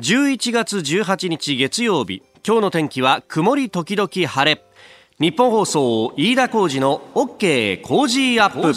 11月18日月曜日今日の天気は曇り時々晴れ。ニッポン放送飯田浩司の OK Cozy up。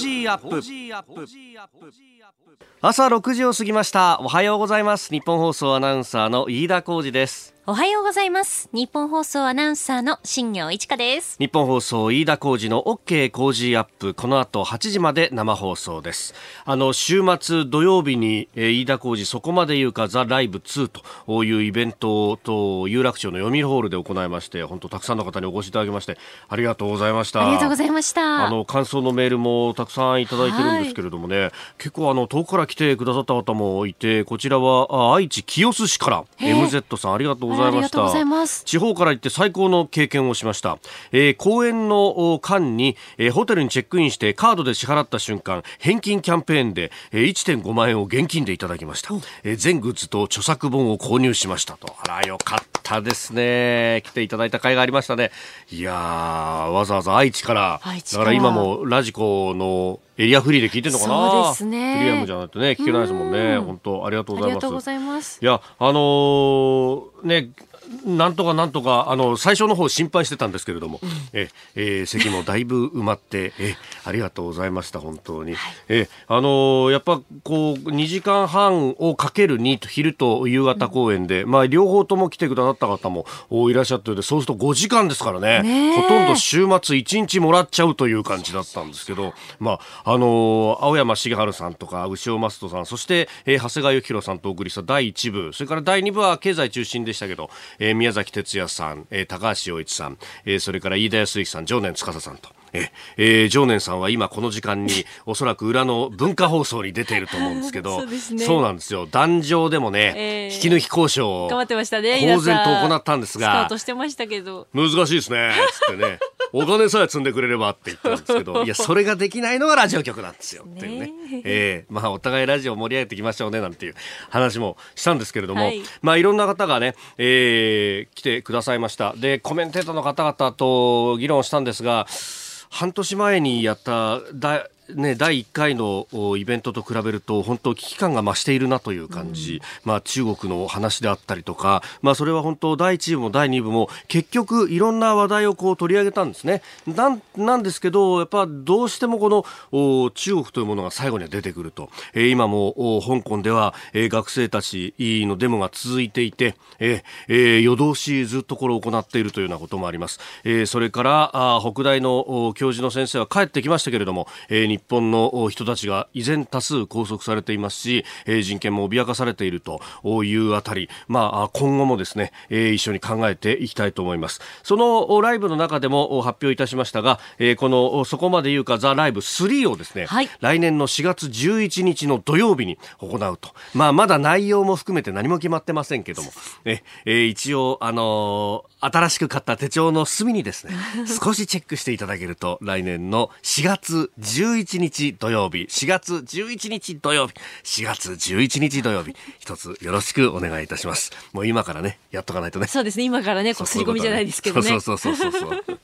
朝6時を過ぎました。おはようございます。ニッポン放送アナウンサーの飯田浩司です。おはようございます。ニッポン放送アナウンサーの新行市佳です。ニッポン放送飯田浩司の OK Cozy up。この後8時まで生放送です。あの週末土曜日に、えー、飯田浩二そこまで言うかザライブ2というイベントと有楽町の読売ホールで行いまして本当たくさんの方にお越しいただきましてありがとうございました。ありがとうございました。あの感想のメールもたくさんいただいてるんですけれどもね、はい、結構あの遠くから来てくださった方もいてこちらは愛知清須市から。MZ さんありがとうございました。地方から行って最高の経験をしました、えー、公演の間に、えー、ホテルにチェックインしてカードで支払った瞬間返金キャンペーンで、えー、1.5万円を現金でいただきました、えー、全グッズと著作本を購入しましたと。あらよかったですね。来ていただいた甲斐がありましたね。いやわざわざ愛知から。だから今もラジコのエリアフリーで聞いてるのかな？そうですね。フリアムじゃないとね、聞けないですもんね。本当ありがとうございます。ありがとうございます。いや、あのー、ね、なんとかなんとか、あの、最初の方心配してたんですけれども、うん、え、えー、席もだいぶ埋まって、え、ありがとうございました、本当に。はい、え、あのー、やっぱ、こう、2時間半をかける2と、昼と夕方公演で、うん、まあ、両方とも来てくださった方もいらっしゃってそうすると5時間ですからね、ねほとんど週末1日もらっちゃうという感じだったんですけど、まあ、あのー、青山茂春さんとか、牛尾マストさん、そして、えー、長谷川幸宏さんとお送りした第1部、それから第2部は経済中心でしたけど、えー、宮崎哲也さん、えー、高橋洋一さん、えー、それから飯田康之さん、常年司さんと。え、えー、常年さんは今この時間に おそらく裏の文化放送に出ていると思うんですけど、そう、ね,、なんですよ。壇上でもね、えー、引き抜き交渉を頑張ってましたね。公然と行ったんですが、スカウトしてましたけど、難しいですね。つってね。お金さえ積んでくれればって言ったんですけど、いや、それができないのがラジオ局なんですよ。っていうね。ええー、まあ、お互いラジオ盛り上げていきましょうね、なんていう話もしたんですけれども、はい、まあ、いろんな方がね、えー、来てくださいました。で、コメンテーターの方々と議論したんですが、半年前にやったね、第1回のイベントと比べると本当危機感が増しているなという感じ、うん、まあ、中国の話であったりとか、まあ、それは本当第1部も第2部も結局いろんな話題をこう取り上げたんですね。なんなんですけどやっぱどうしてもこの中国というものが最後には出てくると、えー、今も香港では、えー、学生たちのデモが続いていて、えー、夜通しずっとこれを行っているというようなこともあります、えー、それからあ北大の教授の先生は帰ってきましたけれども、えー、日本の人たちが依然多数拘束されていますし、えー、人権も脅かされているというあたり、まあ、今後もですね、えー、一緒に考えていきたいと思います。そのライブの中でも発表いたしましたが、えー、このそこまで言うかザ・ライブ3をですね、はい、来年の4月11日の土曜日に行うと。まあ、まだ内容も含めて何も決まってませんけども、えー、一応、あのー、新しく買った手帳の隅にですね、少しチェックしていただけると、来年の4月11日土曜日、4月11日土曜日、4月11日土曜日、一つよろしくお願いいたします。もう今からね、やっとかないとね。そうですね、今からね、こう、すり込みじゃないですけどね。そうそうそうそうそう。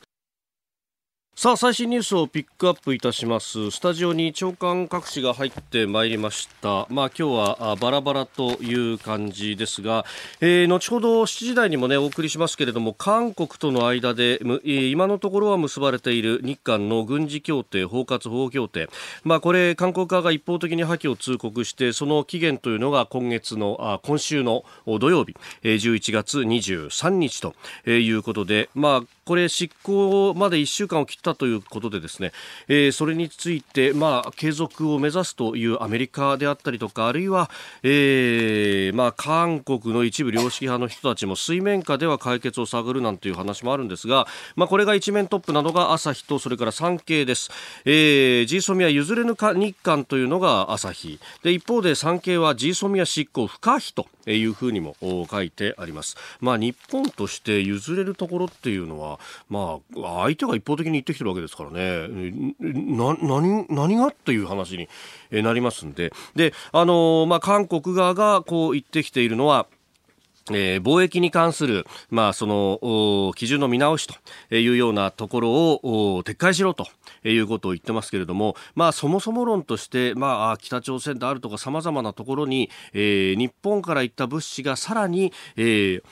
さあ最新ニュースをピックアップいたします。スタジオに長官各紙が入ってまいりました。まあ今日はバラバラという感じですが、えー、後ほど7時台にもねお送りしますけれども韓国との間で今のところは結ばれている日韓の軍事協定包括法協定。まあこれ韓国側が一方的に破棄を通告してその期限というのが今月のあ今週の土曜日11月23日ということでまあこれ執行まで1週間を切ったということでですね、えー、それについて、まあ、継続を目指すというアメリカであったりとかあるいは、えーまあ、韓国の一部良識派の人たちも水面下では解決を探るなんていう話もあるんですが、まあ、これが一面トップなのが朝日とそれから産経です、えー、ジーソミア譲れぬか日韓というのが朝日で一方で産経はジーソミア執行不可避というふうにも書いてあります、まあ、日本として譲れるところっていうのはまあ、相手が一方的に言ってきてるわけですからね、な何何がっていう話になりますんで、であのまあ、韓国側がこう言ってきているのは、えー、貿易に関する、まあ、その基準の見直しというようなところを撤回しろということを言ってますけれども、まあ、そもそも論として、まあ、北朝鮮であるとかさまざまなところに、えー、日本から行った物資がさらに、えー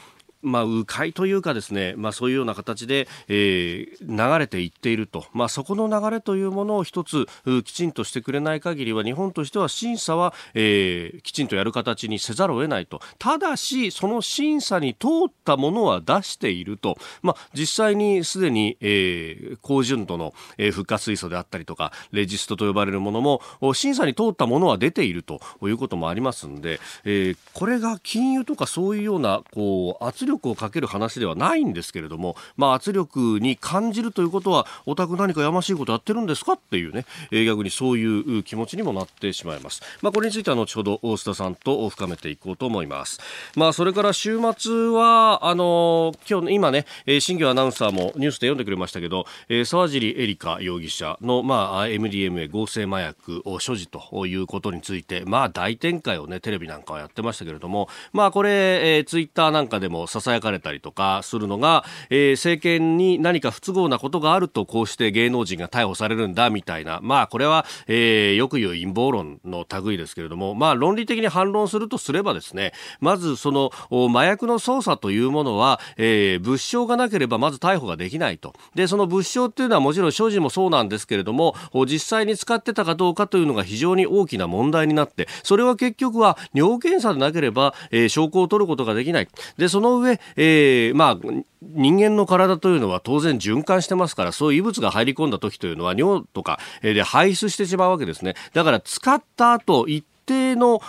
まあ、迂回というかですね、まあ、そういうような形で、えー、流れていっていると、まあ、そこの流れというものを一つきちんとしてくれない限りは日本としては審査は、えー、きちんとやる形にせざるを得ないと。ただしその審査に通ったものは出していると、まあ、実際にすでに、えー、高純度の、えー、復活水素であったりとかレジストと呼ばれるものも審査に通ったものは出ているということもありますので、えー、これが金融とかそういうようなこう圧力力をかける話ではないんですけれども、まあ、圧力に感じるということはお宅何かやましいことやってるんですかっていうね、えー、逆にそういう気持ちにもなってしまいます、まあ、これについては後ほど大須田さんと深めていこうと思います、まあ、それから週末はあの今日今ね新業アナウンサーもニュースで読んでくれましたけど、えー、沢尻エリカ容疑者の、まあ、MDMA 合成麻薬を所持ということについて、まあ、大展開をねテレビなんかはやってましたけれども、まあ、これ、えー、ツイッターなんかでもささやかれたりとかするのが、えー、政権に何か不都合なことがあるとこうして芸能人が逮捕されるんだみたいな、まあこれは、えー、よく言う陰謀論の類ですけれども、まあ論理的に反論するとすればですね、まずその麻薬の捜査というものは、えー、物証がなければまず逮捕ができないと。で、その物証っていうのはもちろん所持もそうなんですけれども、実際に使ってたかどうかというのが非常に大きな問題になって、それは結局は尿検査でなければ、えー、証拠を取ることができない。で、その上、えー、まあ、人間の体というのは当然循環してますからそういう異物が入り込んだ時というのは尿とかで排出してしまうわけですね。だから使った後一定の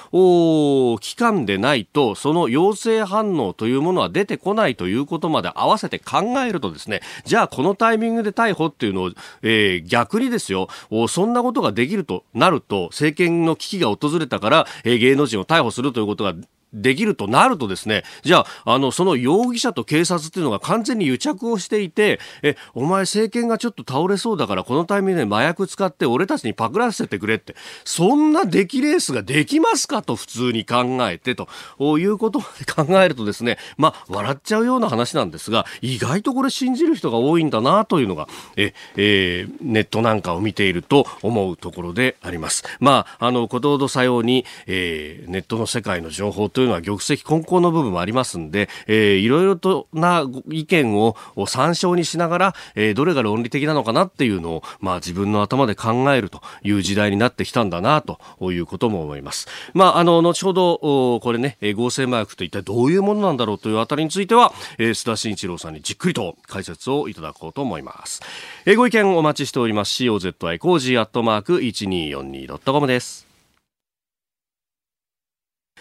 期間でないとその陽性反応というものは出てこないということまで合わせて考えるとですねじゃあこのタイミングで逮捕っていうのを、えー、逆にですよそんなことができるとなると政権の危機が訪れたから、えー、芸能人を逮捕するということができるとなるとですね、じゃあ、あの、その容疑者と警察っていうのが完全に癒着をしていて、え、お前政権がちょっと倒れそうだからこのタイミングで麻薬使って俺たちにパクらせてくれって、そんな出来レースができますかと普通に考えてということまで考えるとですね、まあ、笑っちゃうような話なんですが、意外とこれ信じる人が多いんだなというのが、え、えー、ネットなんかを見ていると思うところであります。まあ、あの、ことほどさように、えー、ネットの世界の情報とというのは玉石混交の部分もありますんで、えー、いろいろとな意見を参照にしながら、えー、どれが論理的なのかなっていうのを、まあ自分の頭で考えるという時代になってきたんだなということも思います。まあ、あの、後ほど、これね、合成麻薬と一体どういうものなんだろうというあたりについては、えー、須田慎一郎さんにじっくりと解説をいただこうと思います。えー、ご意見お待ちしております。COZY コージーアットマーク 1242.com です。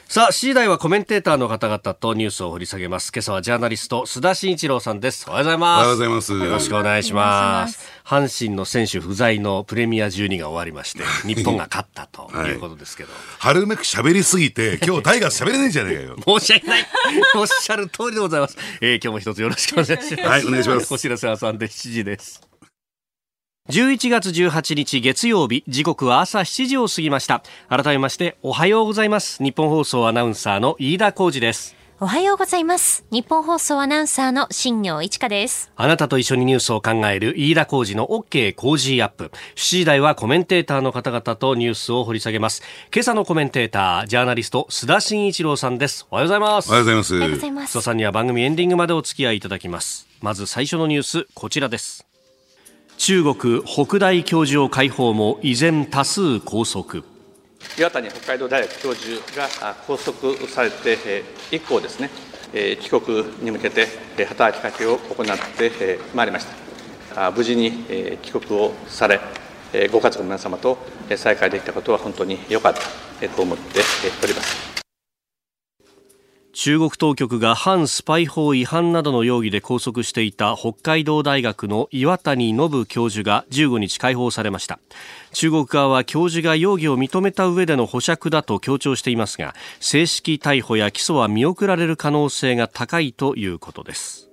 さあ、次第はコメンテーターの方々とニュースを掘り下げます。今朝はジャーナリスト、須田慎一郎さんです。おはようございます。おはようございます。よろしくお願いします。阪神の選手不在のプレミア12が終わりまして、日本が勝ったということですけど。はい、春めく喋りすぎて、今日タイガース喋れないんじゃないかよ。申し訳ない。おっしゃる通りでございます。えー、今日も一つよろしくお願いします。はい、お願いします。お知らせ挟んで7時です。11月18日月曜日時刻は朝7時を過ぎました。改めましておはようございます。日本放送アナウンサーの飯田浩二です。おはようございます。日本放送アナウンサーの新業一華です。あなたと一緒にニュースを考える飯田浩二の OK 工事アップ。7時台はコメンテーターの方々とニュースを掘り下げます。今朝のコメンテータージャーナリスト須田慎一郎さんです。おはようございます。おはようございます。おはようございます。須田さんには番組エンディングまでお付き合いいただきます。まず最初のニュースこちらです中国北大教授を解放も依然多数拘束。岩谷北海道大学教授が拘束されて以降ですね帰国に向けて働きかけを行ってまいりました。無事に帰国をされご家族の皆様と再会できたことは本当に良かったと思っております。中国当局が反スパイ法違反などの容疑で拘束していた北海道大学の岩谷信教授が15日解放されました。中国側は教授が容疑を認めた上での保釈だと強調していますが正式逮捕や起訴は見送られる可能性が高いということです。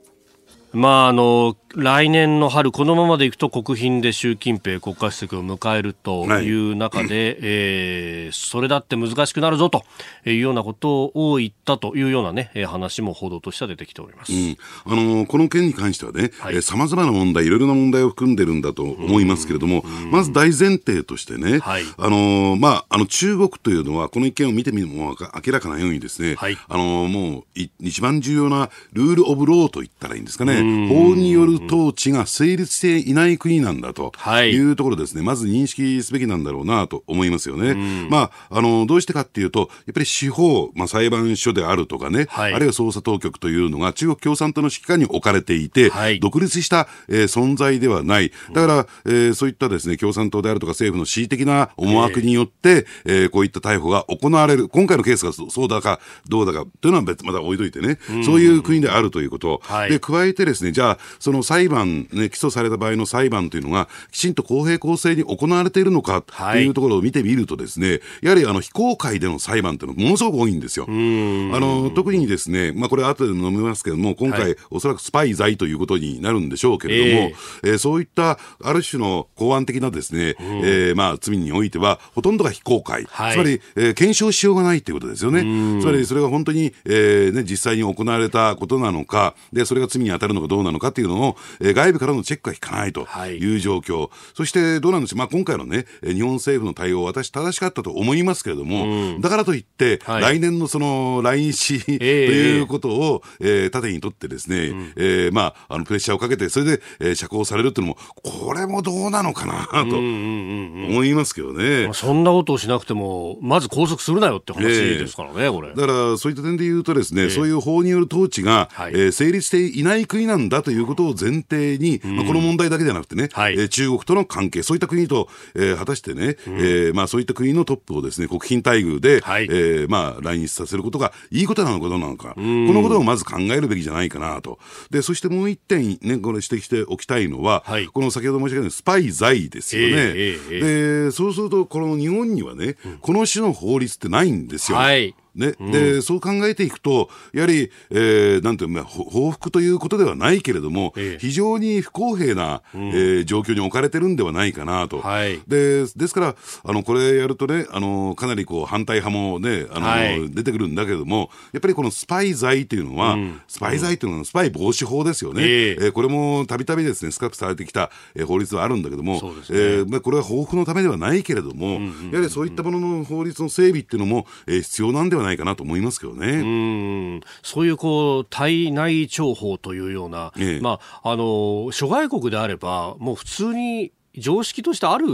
まあ、あの来年の春、このままでいくと国賓で習近平国家主席を迎えるという中で、はい、えー、それだって難しくなるぞというようなことを言ったというような、ね、話も報道としては出てきております、うん、あのこの件に関してはね、さまざまな問題、いろいろな問題を含んでるんだと思いますけれども、まず大前提としてね、はい、あのまあ、あの中国というのは、この一件を見てみるも明らかなようにですね、はい、あのもう一番重要なルール・オブ・ローと言ったらいいんですかね、法による統治が成立していない国なんだとい。うところですね、まず認識すべきなんだろうなと思いますよね。まあ、あの、どうしてかっていうと、やっぱり司法、まあ、裁判所であるとかね、はい、あるいは捜査当局というのが中国共産党の指揮下に置かれていて、はい、独立した、えー、存在ではない。だから、えー、そういったですね、共産党であるとか政府の恣意的な思惑によって、えー、えー、こういった逮捕が行われる。今回のケースがそうだかどうだかというのは別まだ置いといてね、そういう国であるということ。はい、で、加えてですね、じゃあ、その裁判、ね、起訴された場合の裁判というのが、きちんと公平公正に行われているのかというところを見てみるとですね、やはりあの非公開での裁判というのはものすごく多いんですよ。あの特にですね、まあ、これ後で飲みますけれども、今回、はい、おそらくスパイ罪ということになるんでしょうけれども、えー、えー、そういったある種の公安的なですね、えー、まあ、罪においては、ほとんどが非公開、はい、つまり、えー、検証しようがないということですよね。つまり、それが本当に、えーね、実際に行われたことなのか、でそれが罪に当たるのかどうなのかというのを、えー、外部からのチェックが引かないとい。う状況、はい、そしてどうなんでしょう、まあ、今回のね、日本政府の対応、私、正しかったと思いますけれども、だからといって、はい、来年のその来日ということを、えー、盾にとってですね、うん、えー、まあ、あのプレッシャーをかけて、それで、えー、釈放されるっていうのも、これもどうなのかなと思いますけどね、まあ、そんなことをしなくても、まず拘束するなよって話ですからね、これ。だから、そういった点で言うとですね、そういう法による統治が、はい、えー、成立していない国なんだということを前提に、まあ、この問題だけじゃなくてね、はい、えー、中国との関係、そういった国と、えー、果たしてね、うん、えー、まあ、そういった国のトップをですね、国賓待遇で、はい、えー、まあ、来日させることがいいことなのかどうなのか、このことをまず考えるべきじゃないかなと。で、そしてもう一点、ね、これ指摘しておきたいのは、はい、この先ほど申し上げたスパイ罪ですよね。えー、で、そうすると、この日本にはね、うん、この種の法律ってないんですよ。はいね、うん、でそう考えていくと、やはり、えー、なんていうの、報復ということではないけれども、ええ、非常に不公平な、うん、えー、状況に置かれてるんではないかなと、はい、でですから、あのこれやるとね、あのかなりこう反対派もねあの、はい、出てくるんだけども、やっぱりこのスパイ罪っていうのは、うん、スパイ罪っていうのは、スパイ防止法ですよね、ええ。ー、これもたびたびですね、スカップされてきた、えー、法律はあるんだけども、ね。えー、これは報復のためではないけれども、うんうんうんうん、やはりそういったものの法律の整備っていうのも、えー、必要なんではないかなと思いますけどね。うんそういうこう体内諜報というような、ええ、まああの諸外国であればもう普通に常識としてある、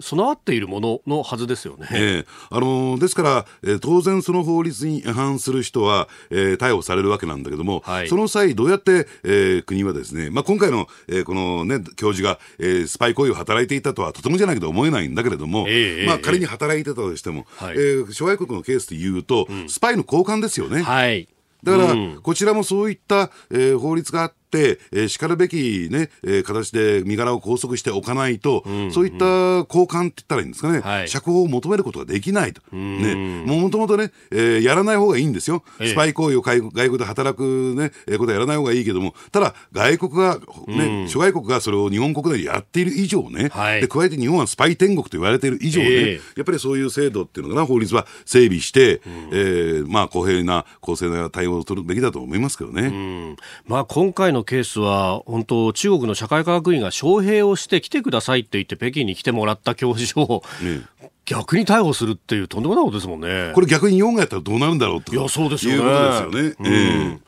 備わっているもののはずですよね。えー、あのー、ですから、えー、当然その法律に違反する人は、えー、逮捕されるわけなんだけども、はい、その際、どうやって、えー、国はですね、まあ、今回の、えー、このね、教授が、えー、スパイ行為を働いていたとはとてもじゃないけど思えないんだけれども、えー、まあ、仮に働いてたとしても、はい、えー、諸外国のケースで言うと、うん、スパイの交換ですよね。はい。だから、こちらもそういった、えー、法律があって、、えー、しかるべきね、えー、形で身柄を拘束しておかないと、うんうん、そういった交換って言ったらいいんですかね、はい、釈放を求めることができないと。ね、もともとね、えー、やらない方がいいんですよ。スパイ行為を外国で働くね、えー、ことはやらない方がいいけども、ただ、外国が、ね、諸外国がそれを日本国内でやっている以上ね、はい、で加えて日本はスパイ天国と言われている以上ね、えー、やっぱりそういう制度っていうのかな、法律は整備して、うん、えー、まあ、公平な、公正な対応を取るべきだと思いますけどね。まあ、今回のケースは本当中国の社会科学院が招聘をして来てくださいって言って北京に来てもらった教授を、ね、逆に逮捕するっていうとんでもないことですもんね。これ逆に日本がやったらどうなるんだろうといやそうですよね。いうことですよね。うん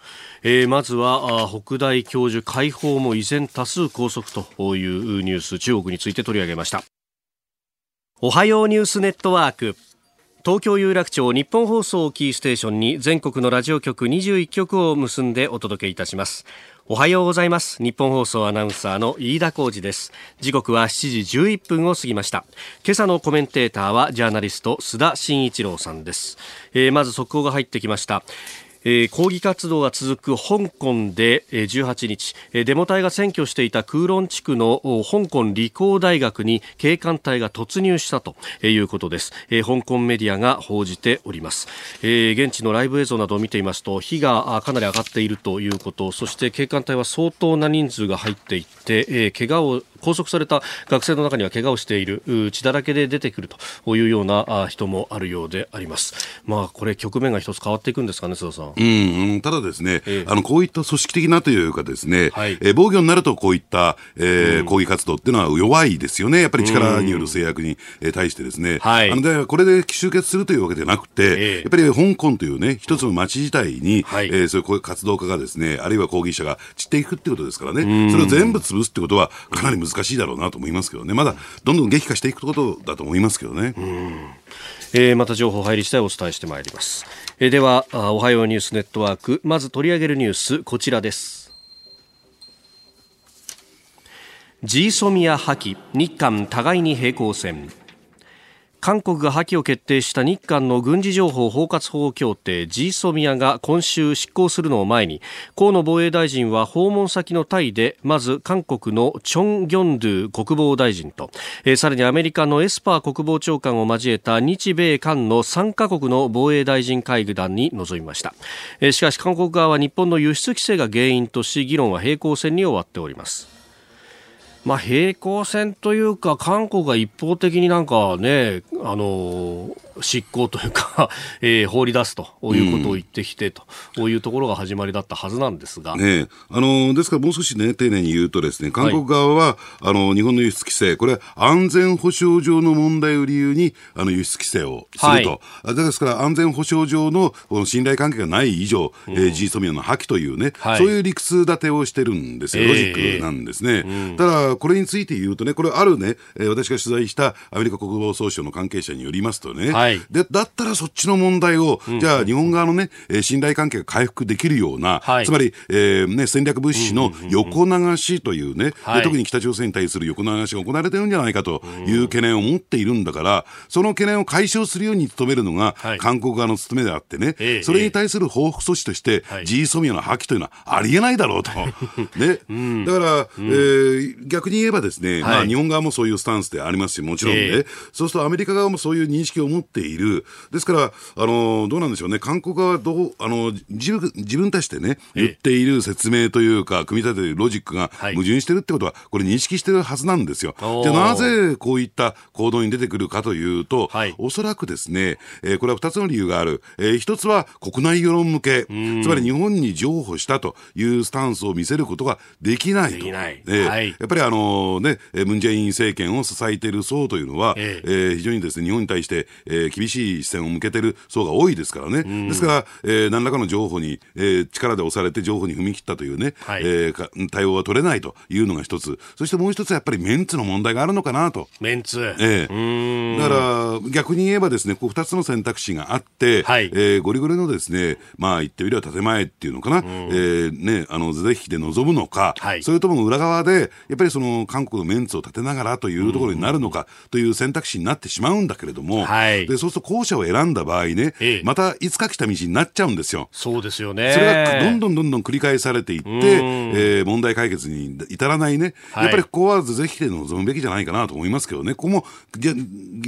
えー、まずは北大教授解放も依然多数拘束というニュース中国について取り上げましたおはようニュースネットワーク東京有楽町日本放送キーステーションに全国のラジオ局21局を結んでお届けいたしますおはようございます。日本放送アナウンサーの飯田浩二です。時刻は7時11分を過ぎました。今朝のコメンテーターはジャーナリスト須田慎一郎さんです、えー、まず速報が入ってきました。えー、抗議活動が続く香港で、えー、18日、えー、デモ隊が占拠していた空論地区の香港理工大学に警官隊が突入したということです、えー、香港メディアが報じております、えー、現地のライブ映像などを見ていますと火がかなり上がっているということそして警官隊は相当な人数が入っていって、えー、怪我を拘束された学生の中には怪我をしている血だらけで出てくるというような人もあるようであります。まあこれ局面が一つ変わっていくんですかね、須田さん。うん、ただですね、えー、あのこういった組織的なというかですね、はい、えー、防御になるとこういった、えー、うん、抗議活動っていうのは弱いですよね。やっぱり力による制約に対してですね。はい、あのでこれで集結するというわけではなくて、えー、やっぱり香港というね一つの街自体に、はい、えー、そういう活動家がですね、あるいは抗議者が散っていくってことですからね。それを全部潰すってことはかなり難難しいだろうなと思います。ますけどね、まだどんどん激化していくことだと思いますけどね。えー、また情報入り次第お伝えしてまいります。えー、では、おはようニュースネットワーク、まず取り上げるニュース、こちらです。ジーソミア破棄、日韓互いに平行線。韓国が破棄を決定した日韓の軍事情報包括法協定 GSOMIA が今週執行するのを前に河野防衛大臣は訪問先のタイでまず韓国のチョン・ギョンドゥ国防大臣と、え、さらにアメリカのエスパー国防長官を交えた日米韓の3カ国の防衛大臣会議団に臨みました、え、しかし韓国側は日本の輸出規制が原因とし議論は平行線に終わっております。まあ、平行線というか、韓国が一方的になんかね、あの執行というか えー、放り出すということを言ってきてというところが始まりだったはずなんですが、ね、あのですからもう少し、ね、丁寧に言うとですね韓国側は、はい、あの日本の輸出規制これ安全保障上の問題を理由にあの輸出規制をすると、はい、ですから安全保障上のこの信頼関係がない以上、うん、えー、G ソミアの破棄というね、はい、そういう理屈立てをしてるんですよ、ロジックなんですね。えーうん、ただ、これについて言うとね、これあるね、私が取材したアメリカ国防総省の関係者によりますとね、はい、でだったらそっちの問題を、うん、じゃあ日本側のね、信頼関係が回復できるような、はい、つまり、えーね、戦略物資の横流しというね、特に北朝鮮に対する横流しが行われてるんじゃないかという懸念を持っているんだから、その懸念を解消するように努めるのが、韓国側の務めであってね、それに対する報復措置として、G ソミアの破棄というのはありえないだろうと。ね、だから、えー、逆に言えばですね、まあ、日本側もそういうスタンスでありますし、もちろんね、そうするとアメリカ側もそういう認識を持っている。ですから、あの、どうなんでしょうね、韓国側どう、あの、自分、自分たちでね、言っている説明というか、組み立てるロジックが矛盾してるってことは、これ認識してるはずなんですよ。じゃあなぜこういった行動に出てくるかというと、はい、おそらくですね、えー、これは2つの理由がある。えー、一つは国内世論向け、つまり日本に譲歩したというスタンスを見せることができないと。できない。えーはい、やっぱりあのね、ムン・ジェイン政権を支えている層というのは、えー、えー、非常にですね、日本に対して、えー、厳しい視線を向けてる層が多いですからね。ですから、えー、何らかの情報に、えー、力で押されて情報に踏み切ったというね、はい、えー、対応は取れないというのが一つ。そしてもう一つはやっぱりメンツの問題があるのかなと。メンツ。ええ。ー、だから、逆に言えばですね、こう二つの選択肢があって、はい、えー、ゴリゴリのですね、まあ言ってみれば建前っていうのかな、えー、ね、あの、是々で臨むのか、はい、それとも裏側で、やっぱりその韓国のメンツを立てながらというところになるのかという選択肢になってしまうんだけれども、はい、でそうすると後者を選んだ場合ね、ええ、またいつか来た道になっちゃうんですよ。そうですよね。それがどんどんどんどん繰り返されていって、えー、問題解決に至らないね、はい、やっぱりここは是非で臨むべきじゃないかなと思いますけどね、ここも、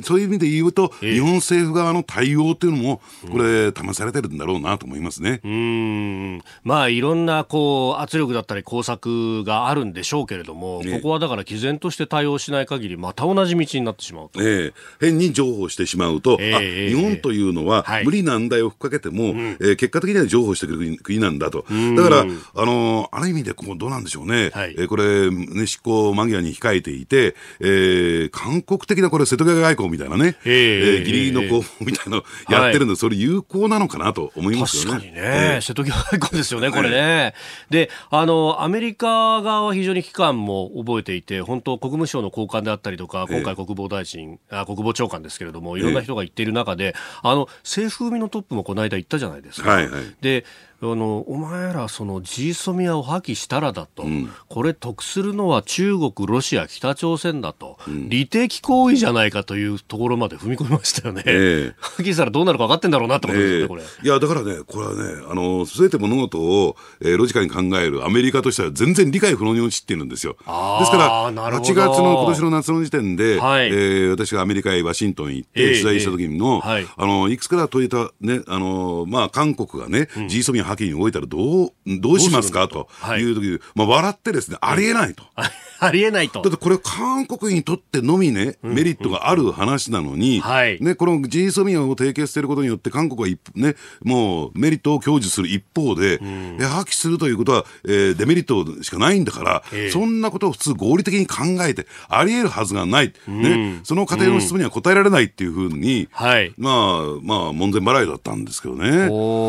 そういう意味で言うと、え、日本政府側の対応というのも、これ、試されてるんだろうなと思いますね。うん。まあ、いろんな、こう、圧力だったり工作があるんでしょうけれども、ここはだから毅然として対応しない限り、また同じ道になってしまうと。ええ変に譲歩してしまうと、えー、あ日本というのは、無理難題をふっかけても、うん、えー、結果的には譲歩してくる国国なんだと。だから、あのー、ある意味でこうどうなんでしょうね。はい、えー、これ、ね、執行間際に控えていて、えー、韓国的なこれ瀬戸際外交みたいなね、え。ー、えー、ギリギリの候補みたいなのやってるんで、はい、それ有効なのかなと思いますよね。確かにね。えー、瀬戸際外交ですよね、これね。で、あの、アメリカ側は非常に期間も覚えていて、本当国務省の高官であったりとか、今回国防大臣、えー、あ国防長官ですけれども、いろんな人が言っている中で、あの、政府組のトップもこの間言ったじゃないですか。はいはい、であのお前らそのジーソミアを破棄したらだと、うん、これ得するのは中国、ロシア、北朝鮮だと、うん、利的行為じゃないかというところまで踏み込みましたよね。えー、破棄したらどうなるか分かってんだろうなってことですよね、えー、これ。いやだからね、これはね、あのすべて物事を、えー、ロジカルに考えるアメリカとしては全然理解不能に陥っているんですよ。ですから8月の今年の夏の時点で、はい、えー、私がアメリカへワシントンに行って取材した時の、えーえーはい、あのいくつか問いたねあのまあ韓国がね、うん、G ソミア破棄に動いたらどうどうしますか？という時、はい、まあ笑ってですねありえないと。ありえないと。だってこれ韓国にとってのみね、メリットがある話なのに、ね、この G ソミアを締結していることによって韓国はね、もうメリットを享受する一方で、うん、破棄するということは、えー、デメリットしかないんだから、えー、そんなことを普通合理的に考えて、あり得るはずがない。うん、ね、その過程の質問には答えられないっていうふうに、はい、まあ、まあ、門前払いだったんですけどね。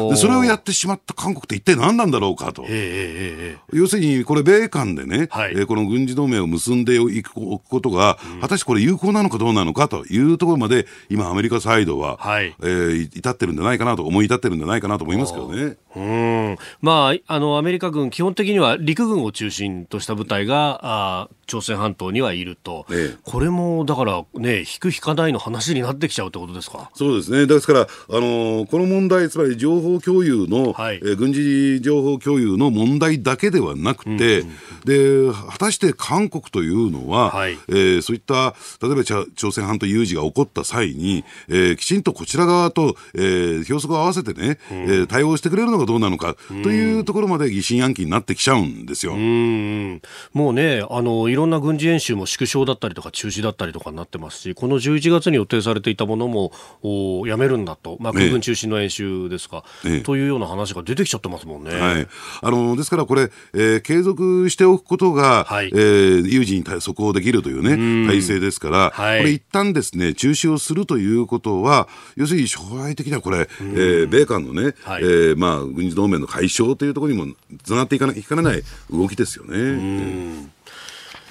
で、それをやってしまった韓国って一体何なんだろうかと。えー、要するに、これ米韓でね、はい、えー、この軍事同盟を結んでいくことが、うん、果たしてこれ有効なのかどうなのかというところまで、今、アメリカサイドは、はい、えー、至ってるんじゃないかなと、思い至ってるんじゃないかなと思いますけどね。うん。まあ、あのアメリカ軍、基本的には陸軍を中心とした部隊があ朝鮮半島にはいると、ええ、これもだからね、引く、引かないの話になってきちゃうってことですか？そうですね、ですから、あのー、この問題、つまり情報共有の、はい、えー、軍事情報共有の問題だけではなくて、で果たして韓国というのは、はい、えー、そういった例えば朝鮮半島有事が起こった際に、えー、きちんとこちら側と、えー、標則を合わせてね、うん、えー、対応してくれるのがどうなのかというところまで疑心暗鬼になってきちゃうんですよ。うん。もうねあのろんな軍事演習も縮小だったりとか中止だったりとかになってますし、この11月に予定されていたものもおやめるんだと、まあ、空軍中心の演習ですか、ええ、というような話が出てきちゃってますもんね。はい、あのですからこれ、えー、継続しておくことが、はい、えー、有事に即応できるというね、体制ですから、はい、これ一旦ですね、中止をするということは、要するに将来的にはこれ、えー、米韓のね、はい、えー、まあ、軍事同盟の解消というところにもつながっていかないかねない動きですよね。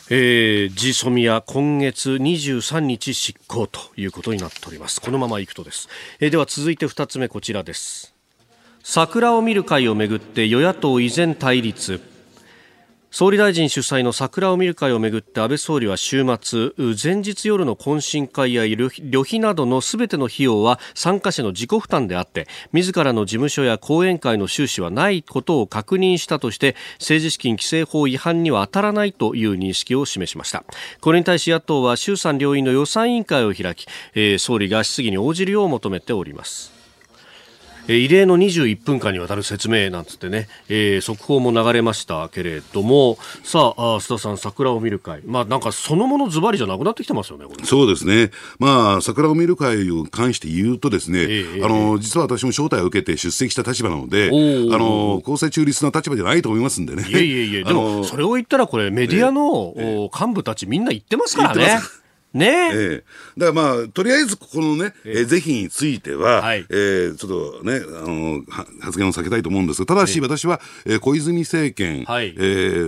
えー、ジソミア今月23日執行ということになっております。このままいくとです、えー、では続いて2つ目こちらです。桜を見る会をめぐって与野党依然対立。総理大臣主催の桜を見る会をめぐって安倍総理は週末前日夜の懇親会や旅費などのすべての費用は参加者の自己負担であって自らの事務所や講演会の収支はないことを確認したとして政治資金規正法違反には当たらないという認識を示しました。これに対し野党は衆参両院の予算委員会を開き、えー、総理が質疑に応じるよう求めております。異例の21分間にわたる説明なんつってね、えー、速報も流れましたけれども、さあ、須田さん、桜を見る会、まあ、なんかそのものズバリじゃなくなってきてますよね、そうですね、まあ、桜を見る会に関して言うとですね、えー、あの実は私も招待を受けて出席した立場なので、あの公正中立な立場じゃないと思いますんでね。いえいえいえ、でも、それを言ったら、これ、メディアの、えー、幹部たち、みんな言ってますからね。ね。ええ。だからまあ、とりあえずここのね、えー、是非については、はい、えー、ちょっとね、あの、発言を避けたいと思うんですが、ただし私は、えー、小泉政権、はい、え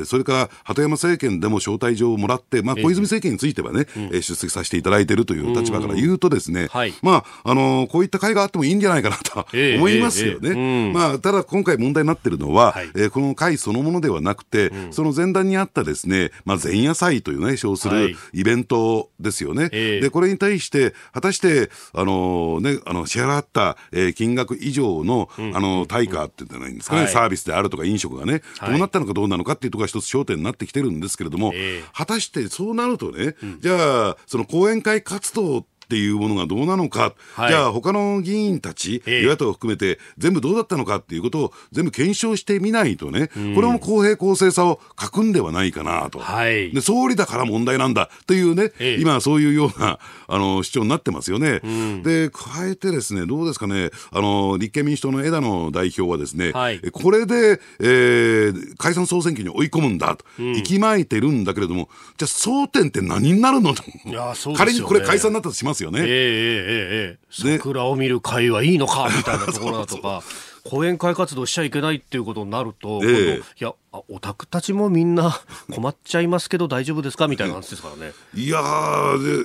ー、それから鳩山政権でも招待状をもらって、まあ、小泉政権についてはね、えー、出席させていただいているという立場から言うとですね、はい、まあ、あのこういった会があってもいいんじゃないかなと思いますよね。まあ、ただ今回問題になっているのは、はい、えー、この会そのものではなくて、うん、その前段にあったですね、まあ、前夜祭というね、称するイベントですよね。えー、で、これに対して、果たして、あのね、あの、支払った、えー、金額以上の、うん、あの、対価って言ったらいいんですかね、はい、サービスであるとか飲食がね、どうなったのかどうなのかっていうところが一つ焦点になってきてるんですけれども、えー、果たしてそうなるとね、うん、じゃあ、その講演会活動っていうものがどうなのか、はい、じゃあ他の議員たち、与野党を含めて全部どうだったのかっていうことを全部検証してみないとね、うん、これも公平公正さを欠くんではないかなと、はい、で総理だから問題なんだというね、今そういうような あの主張になってますよね。うん、で加えてですねどうですかね。あの立憲民主党の枝野代表はですね、はい、これで、えー、解散総選挙に追い込むんだと、うん、息巻いてるんだけれどもじゃあ争点って何になるのと、ね、仮にこれ解散になったとしますますよね。えー、えー、ええー、桜を見る会はいいのか みたいなところだとか。講演会活動しちゃいけないっていうことになると、えー、いやオタクたちもみんな困っちゃいますけど大丈夫ですかみたいな話ですからね。いや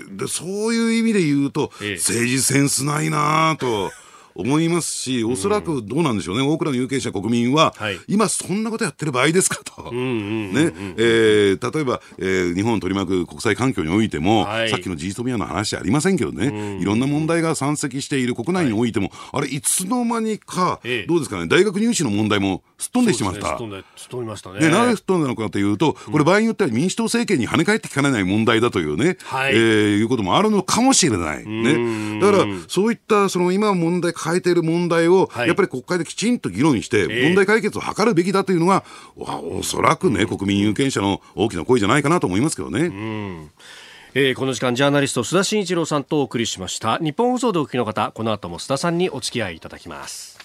ででそういう意味で言うと、えー、政治センスないなと。思いますし、おそらくどうなんでしょうね、多くの有権者、国民は、はい、今、そんなことやってる場合ですかと、例えば、えー、日本を取り巻く国際環境においても、はい、さっきの G ソミアの話ありませんけどね、いろんな問題が山積している国内においても、はい、あれ、いつの間にか、ええ、どうですかね、大学入試の問題もすっ飛んでしまった。ましたね。で、なぜすっ飛んだのかというと、これ、場合によっては民主党政権に跳ね返ってきかねない問題だというね、はい、えー、いうこともあるのかもしれない。ね。だから、そういった、その今問題、抱えている問題を、やっぱり国会できちんと議論して、問題解決を図るべきだというのが、おそらくね、国民有権者の大きな声じゃないかなと思いますけどね。うん。えー、この時間ジャーナリスト須田慎一郎さんとお送りしました。日本放送でお聞きの方この後も須田さんにお付き合いいただきます。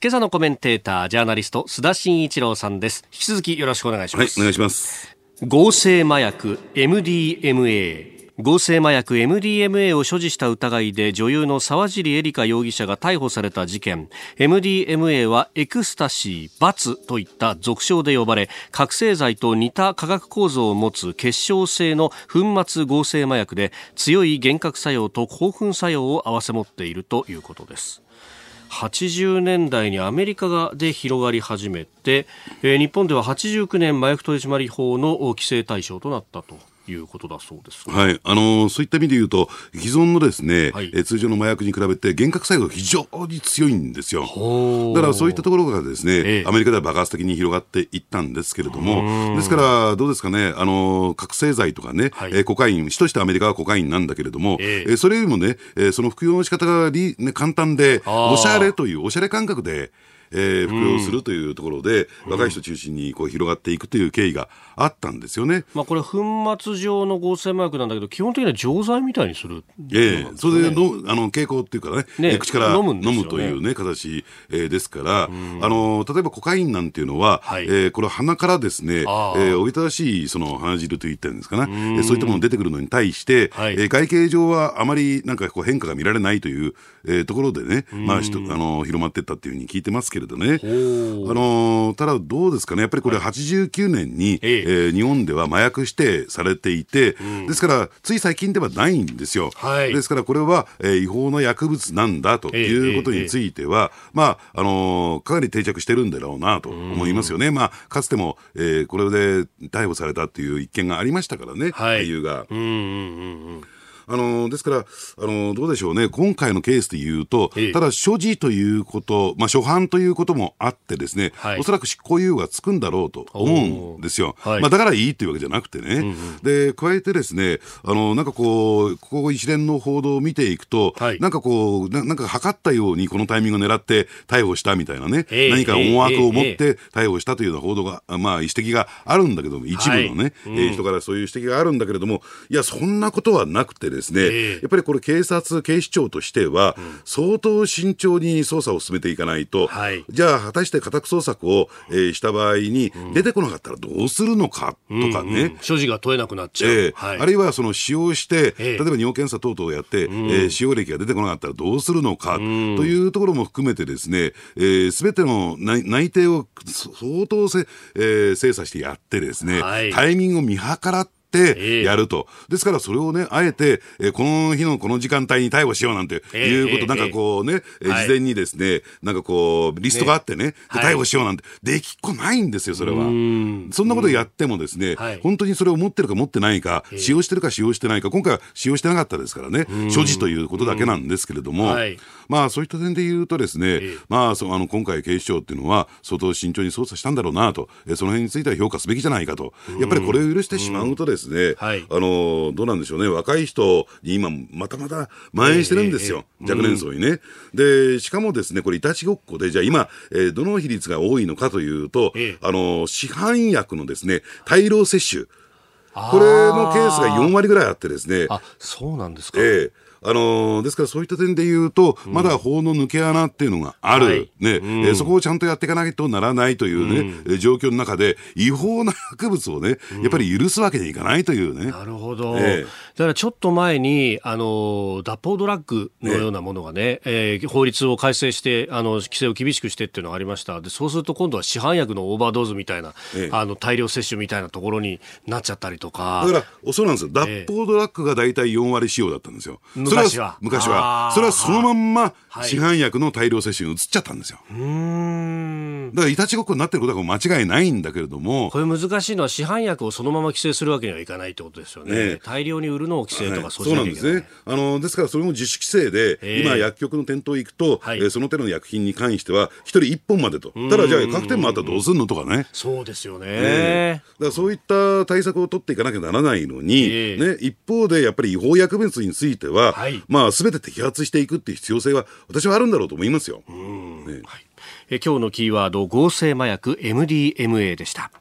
今朝のコメンテータージャーナリスト須田慎一郎さんです。引き続きよろしくお願いします、はい、お願いします。合成麻薬 MDMA 合成麻薬 MDMA を所持した疑いで女優の沢尻エリカ容疑者が逮捕された事件。MDMA はエクスタシー、バツといった俗称で呼ばれ覚醒剤と似た化学構造を持つ結晶性の粉末合成麻薬で強い幻覚作用と興奮作用を併せ持っているということです。80年代にアメリカで広がり始めて、えー、日本では89年麻薬取締法の規制対象となったと。いうことだそうです、はい、あのそういった意味で言うと、既存のですね、はい、え通常の麻薬に比べて幻覚作用が非常に強いんですよ。だからそういったところがですね、ええ、アメリカでは爆発的に広がっていったんですけれども、ですから、どうですかね、あの覚醒剤とかね、はい、えコカイン、主としてアメリカはコカインなんだけれども、ええ。それよりもね、えその服用の仕方がり、ね、簡単で、おしゃれという、おしゃれ感覚で、えー、服用するというところで、若い人中心にこう広がっていくという経緯があったんですよね。まあ、これ、粉末状の合成麻薬なんだけど、基本的には錠剤みたいにする、ええー、それでのあの傾向っていうかね、ね口から飲む,、飲むというね、形、えー、ですから、あの例えばコカインなんていうのは、はい、えー、これ、鼻からですね、えー、おびただしいその鼻汁といったんですかね、えそういったもの出てくるのに対して、はい、えー、外形上はあまりなんかこう変化が見られないという、えー、ところでね、まあ、あの広まっていったっていうふうに聞いてますけれどね。あのただどうですかね、やっぱりこれ89年に、はい、えー、日本では麻薬指定されていて、うん、ですからつい最近ではないんですよ。はい、ですからこれは、えー、違法な薬物なんだということについては、まあ、あのー、かなり定着してるんだろうなと思いますよね。まあ、かつても、えー、これで逮捕されたっていう一件がありましたからね、はい、理由が。うんうんうんうんあのですから、あのどうでしょうね、今回のケースでいうと、ただ所持ということ、まあ、初犯ということもあってですね、はい、おそらく執行猶予がつくんだろうと思うんですよ。はい、まあ、だからいいというわけじゃなくてね、うんうん、で加えてですね、あのなんかこう、ここ一連の報道を見ていくと、はい、なんかこうな、なんか測ったようにこのタイミングを狙って逮捕したみたいなね、何か思惑を持って逮捕したというような報道が、まあ、指摘があるんだけども、一部のね、はい。うん、えー、人からそういう指摘があるんだけれども、いや、そんなことはなくてですね、えー、やっぱりこれ警察、警視庁としては、相当慎重に捜査を進めていかないと、はい、じゃあ果たして家宅捜索を、えー、した場合に、出てこなかったらどうするのかとかね。うんうん、所持が問えなくなっちゃう。えーはい、あるいはその使用して、例えば尿検査等々をやって、うん、えー、使用歴が出てこなかったらどうするのか、というところも含めてですね、す、えー、べ、ての内内定を相当せ、えー、精査してやってですね、はい、タイミングを見計らって、ってやると、えー、ですからそれをね、あえて、えー、この日のこの時間帯に逮捕しようなんていうこと、えー、なんかこうね、えー、事前にですね、なんかこう、リストがあってね、ね逮捕しようなんて、できっこないんですよ、それは。そんなことやってもですね、本当にそれを持ってるか持ってないか、使用してるか使用してないか、今回は使用してなかったですからね、所持ということだけなんですけれども、はい、まあそういった点で言うとですね、まあそあの今回警視庁っていうのは相当慎重に捜査したんだろうなと、えその辺については評価すべきじゃないかと、やっぱりこれを許してしまうとですね、はい、あのどうなんでしょうね、若い人に今、またまた蔓延してるんですよ、えー、若年層にね。で、しかもですね、これ、いたちごっこで、じゃあ今、えー、どの比率が多いのかというと、えー、あの市販薬のですね、大量摂取。これのケースが4割ぐらいあってですね。あ、そうなんですか。ええーあのー、ですからそういった点で言うと、まだ法の抜け穴っていうのがある、はい、ね、うん、えー、そこをちゃんとやっていかないとならないというね、うん、状況の中で、違法な薬物をね、やっぱり許すわけにいかないというね。なるほど。えー、だからちょっと前に、あの、脱法ドラッグのようなものがね、ねえー、法律を改正して、あの、規制を厳しくしてっていうのがありました。で、そうすると今度は市販薬のオーバードーズみたいな、えー、あの、大量摂取みたいなところになっちゃったりとか。だから、そうなんですよ。脱法ドラッグが大体4割使用だったんですよ。は。昔は。それはそのまんま市販薬の大量摂取に移っちゃったんですよ。だからいたちごっこになってることは間違いないんだけれども。これ難しいのは市販薬をそのまま規制するわけにはいかないってことですよね。ね大量に売るのを規制とかそうそうなんですね。あの、ですからそれも自主規制で、今薬局の店頭行くと、はい、えー、その手の薬品に関しては一人一本までと。ただじゃあ各店もあったらどうすんのとかね。そうですよね。ねだからそういった対策を取っていかなきゃならないのに、えー、ね、一方でやっぱり違法薬物については、はい、まあすべて摘発していくっていう必要性は私はあるんだろうと思いますよ。ね、はい、え今日のキーワード合成麻薬 MDMA でした。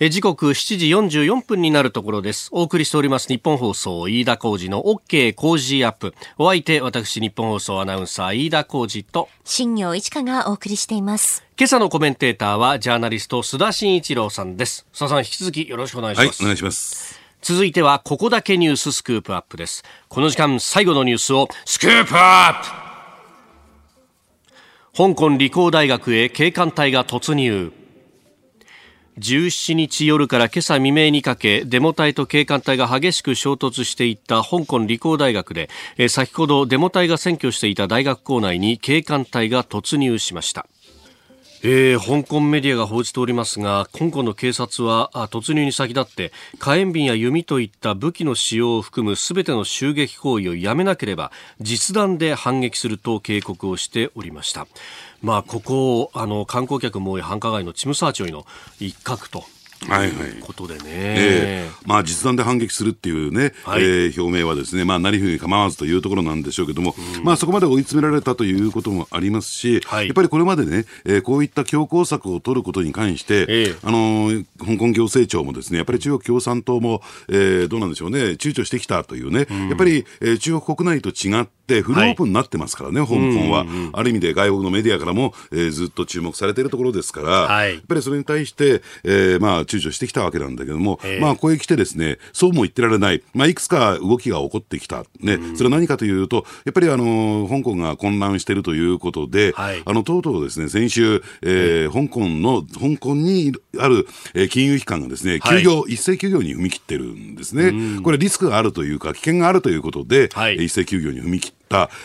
え時刻7時44分になるところです。お送りしております日本放送飯田浩二の OK 工事アップ。お相手、私日本放送アナウンサー飯田浩二と新業一華がお送りしています。今朝のコメンテーターはジャーナリスト須田慎一郎さんです。須田さん引き続きよろしくお願いします。はい、お願いします。続いてはここだけニューススクープアップです。この時間最後のニュースをスクープアップ香港理工大学へ警官隊が突入。17日夜から今朝未明にかけデモ隊と警官隊が激しく衝突していった香港理工大学で先ほどデモ隊が占拠していた大学構内に警官隊が突入しましたえー、香港メディアが報じておりますが香港の警察は突入に先立って火炎瓶や弓といった武器の使用を含むすべての襲撃行為をやめなければ実弾で反撃すると警告をしておりました。まあ、ここあの観光客も多い繁華街のチムサーチョイの一角とはいはい、ことでね、えー、まあ、実弾で反撃するっていうね、はい、えー、表明はですね、まあ、なりふに構わずというところなんでしょうけども、うん、まあ、そこまで追い詰められたということもありますし、はい、やっぱりこれまでね、えー、こういった強硬策を取ることに関して、えー、あのー、香港行政庁もですね、やっぱり中国共産党も、えー、どうなんでしょうね、躊躇してきたというね、うん、やっぱり、えー、中国国内と違って、フルオープンになってますからね、はい、香港は、うんうんうん。ある意味で外国のメディアからも、えー、ずっと注目されているところですから、はい、やっぱりそれに対して、えー、まあ、躊躇してきたわけなんだけども、まあ、ここへ来てですね、そうも言ってられない、まあ、いくつか動きが起こってきた。ね、それは何かというと、やっぱりあの、香港が混乱しているということで、はい、あの、とうとうですね、先週、えー、香港の、香港にある、えー、金融機関がですね、休業、はい、一斉休業に踏み切ってるんですね。これリスクがあるというか、危険があるということで、はい、一斉休業に踏み切った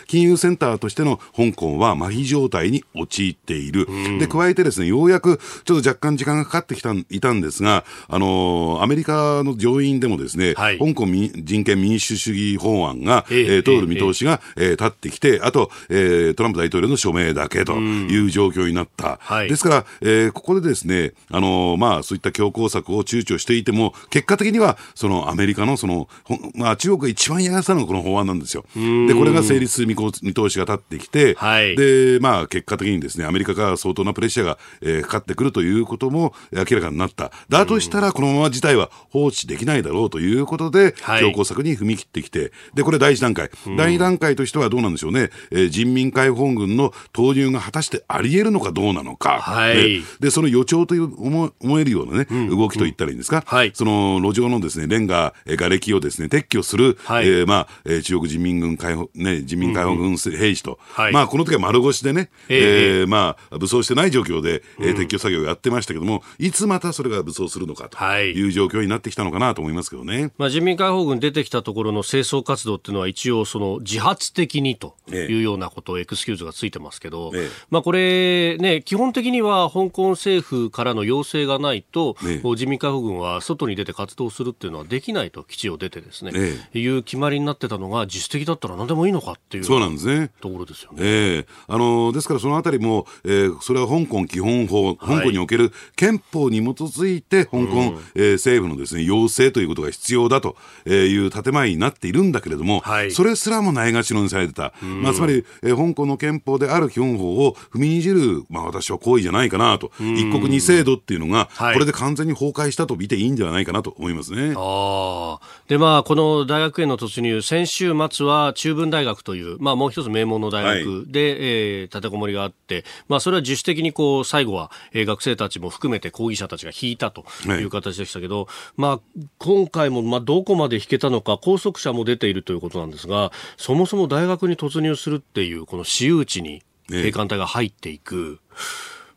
金融センターとしての香港は麻痺状態に陥っている。で、加えてですね、ようやくちょっと若干時間がかかってきた、いたんですが、あのー、アメリカの上院でもですね、はい、香港人権民主主義法案が、えー、通る見通しが、えー、立ってきて、あと、えー、トランプ大統領の署名だけという状況になった。はい、ですから、えー、ここでですね、あのー、まあ、そういった強硬策を躊躇していても、結果的には、そのアメリカのその、まあ、中国が一番嫌がったのがこの法案なんですよ。で、これが成立する見通しが立ってきて、はい、で、まあ、結果的にですね、アメリカから相当なプレッシャーが、えー、かかってくるということも明らかになった。だとしたら、このまま事態は放置できないだろうということで、強硬策に踏み切ってきて、で、これ第一段階。第二段階としてはどうなんでしょうね、えー、人民解放軍の投入が果たしてあり得るのかどうなのか。はい、ね、で、その予兆という思思えるようなね、うん、動きといったらいいんですか。はい、その路上のですね、レンガ、瓦礫をですね、撤去する、はい、えー、まあ、えー、中国人民軍解放、ね、人民解放軍兵士と、はい、まあ、この時は丸腰でね、えー、えー、まあ、武装してない状況で、えー、撤去作業をやってましたけども、いつまたそれが武装するのかとい。う状況になってきたのかなと思いますけどね。まあ、人民解放軍出てきたところの清掃活動っていうのは一応その自発的にというようなことをエクスキューズがついてますけど、ええ、まあこれね、基本的には香港政府からの要請がないと、え、人民解放軍は外に出て活動するっていうのはできないと基地を出てですね、いう決まりになってたのが自主的だったら何でもいいのかっていうそうなんですね。ところですよね。ええあのですからそのあたりも、えー、それは香港基本法、香港における憲法に基づいて、香港、うん、えー、政府のですね、要請ということが必要だという建前になっているんだけれども、はい、それすらもないがしろにされてた。まあ、つまり、えー、香港の憲法である基本法を踏みにじる、まあ私は行為じゃないかなと。一国二制度っていうのが、これで完全に崩壊したと見ていいんじゃないかなと思いますね。あで、まあ、この大学への突入、先週末は中文大学という、まあもう一つ名門の大学で、はい、えー、立てこもりがあって、まあそれは自主的にこう、最後は、えー、学生たちも含めて抗議者たちが引いたとい。う形でしたけど、はい、まあ今回も、まあどこまで引けたのか、拘束者も出ているということなんですが、そもそも大学に突入するっていう、この私有地に警官隊が入っていく。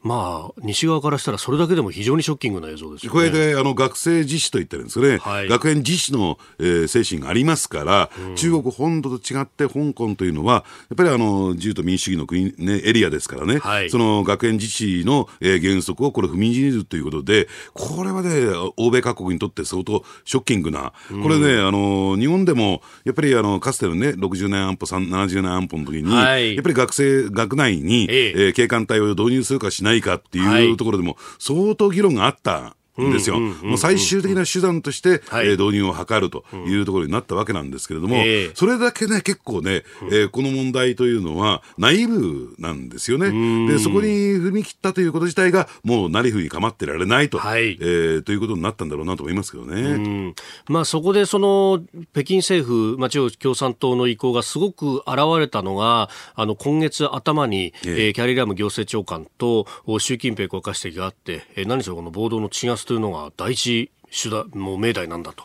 まあ、西側からしたらそれだけでも非常にショッキングな映像です、ね、これであの学生自主と言ってるんですよね、はい、学園自主の、えー、精神がありますから、うん、中国本土と違って香港というのは、やっぱりあの自由と民主主義の国、ね、エリアですからね、はい、その学園自治の、えー、原則をこれ踏みにじるということで、これはね、欧米各国にとって相当ショッキングな、これね、あの日本でもやっぱりあのかつてのね、60年安保、70年安保の時に、はい、やっぱり学生、学内に、え。えー、警官隊を導入するかしないかっていうところでも、相当議論があったですよ。もう最終的な手段として、はい、えー、導入を図るというところになったわけなんですけれども、えー、それだけね、結構ね、えー、この問題というのは、ナイブなんですよね。で、そこに踏み切ったということ自体が、もうなりふり構ってられないと、はい、えー、ということになったんだろうなと思いますけどね。まあ、そこでその、北京政府、まあ、中国共産党の意向がすごく現れたのが、あの、今月頭に、えー、えー、キャリーラム行政長官と習近平国家主席があって、えー、何しろこの暴動の鎮圧というのが第一手段、もう命題なんだと。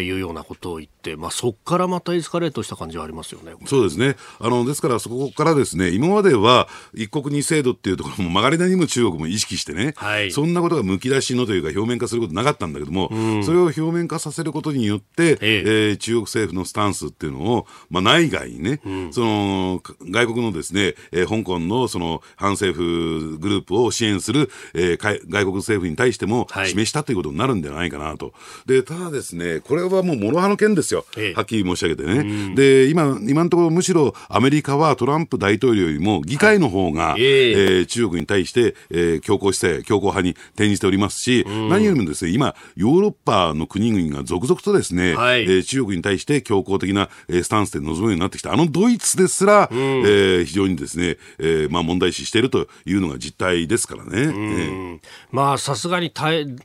いうようなことを言って、まあ、そこからまたエスカレートした感じはありますよね。そうですね。あのですからそこからですね今までは一国二制度っていうところも曲がりなりにも中国も意識してね、はい、そんなことがむき出しのというか表面化することなかったんだけども、うん、それを表面化させることによって、ええ。えー、中国政府のスタンスっていうのを、まあ、内外にね、うん、その外国のですね、えー、香港のその反政府グループを支援する、えー、外国政府に対しても示したということになるんじゃないかなと。でただですねこれはもう諸刃の剣ですよ、ええ、はっきり申し上げてね。で、今、今のところむしろアメリカはトランプ大統領よりも議会の方が、はい、えー、中国に対して、えー、強硬姿勢、強硬派に転じておりますし、何よりもですね、今、ヨーロッパの国々が続々とですね、はい、えー、中国に対して強硬的な、えー、スタンスで臨むようになってきた、あのドイツですら、えー、非常にですね、えー、まあ問題視しているというのが実態ですからね。えー、まあ、さすがに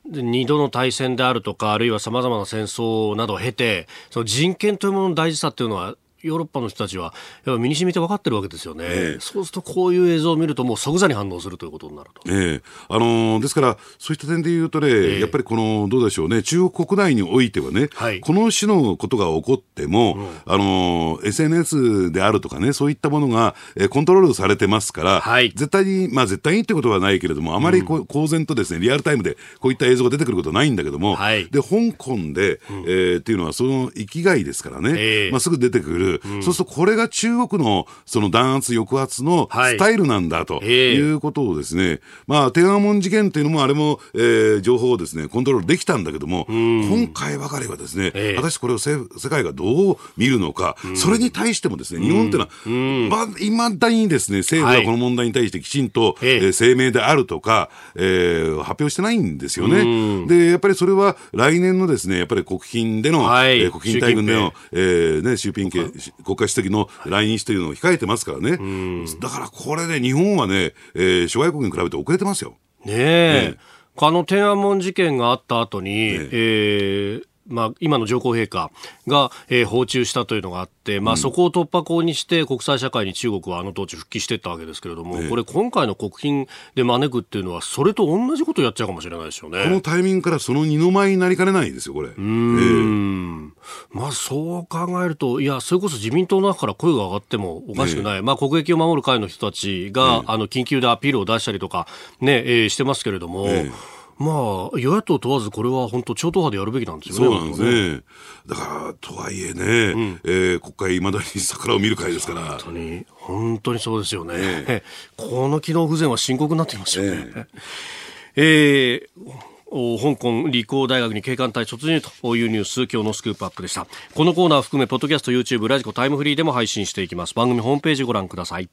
二度の大戦であるとか、あるいはさまざまな戦争などを経て、その人権というものの大事さというのはヨーロッパの人たちはやっぱ身に染みて分かってるわけですよね、えそうするとこういう映像を見ると、もう即座に反応するということになると、えあのー、ですから、そういった点で言うとね、えやっぱりこのどうでしょうね、中国国内においてはね、はい、この種のことが起こっても、うん、あのー、SNS であるとかね、そういったものが、えー、コントロールされてますから、はい、絶対に、まあ、絶対にってことはないけれども、あまりこ、うん、公然とですねリアルタイムでこういった映像が出てくることはないんだけども、はい、で香港で、うん、えー、っていうのは、その生きがいですからね、まあ、すぐ出てくる、そうするとこれれが中国のその弾圧抑圧のスタイルなんだということをですね、はい、まあ、天安門事件っていうのもあれも、えー、情報をですね、コントロールできたんだけども、今回ばかりはですね、果たしてこれを世界がどう見るのか、それに対してもですね、日本っていうのは、まあ、未だにですね、政府がこの問題に対してきちんと、はい、えー、声明であるとか、えー、発表してないんですよね。で、やっぱりそれは来年のですね、やっぱり国賓での、はい、えー、国賓大軍での、えー、ね、習近平国家主席の来日というのを控えてますからね。だからこれね、日本はね、えー、諸外国に比べて遅れてますよ。ねえ。ねあの天安門事件があった後に、ねえーまあ、今の上皇陛下が、えー、訪中したというのがあって、まあ、そこを突破口にして国際社会に中国はあの当時復帰していったわけですけれども、これ今回の国賓で招くっていうのはそれと同じことをやっちゃうかもしれないですよね。このタイミングからその二の舞になりかねないですよこれうん、えー、まあそう考えるといやそれこそ自民党の中から声が上がってもおかしくない、まあ国益を守る会の人たちが、あの緊急でアピールを出したりとかね、えー、してますけれども、まあ、与野党問わず、これは本当、超党派でやるべきなんですよね。そうなんですね。だから、とはいえね、うん、えー、国会、いまだに桜を見る会ですから。本当に、本当にそうですよね。えー、この機能不全は深刻になっていますよね。えー、えー、香港理工大学に警官隊突入というニュース、今日のスクープアップでした。このコーナー含め、ポッドキャスト、YouTube、ラジコ、タイムフリーでも配信していきます。番組ホームページご覧ください。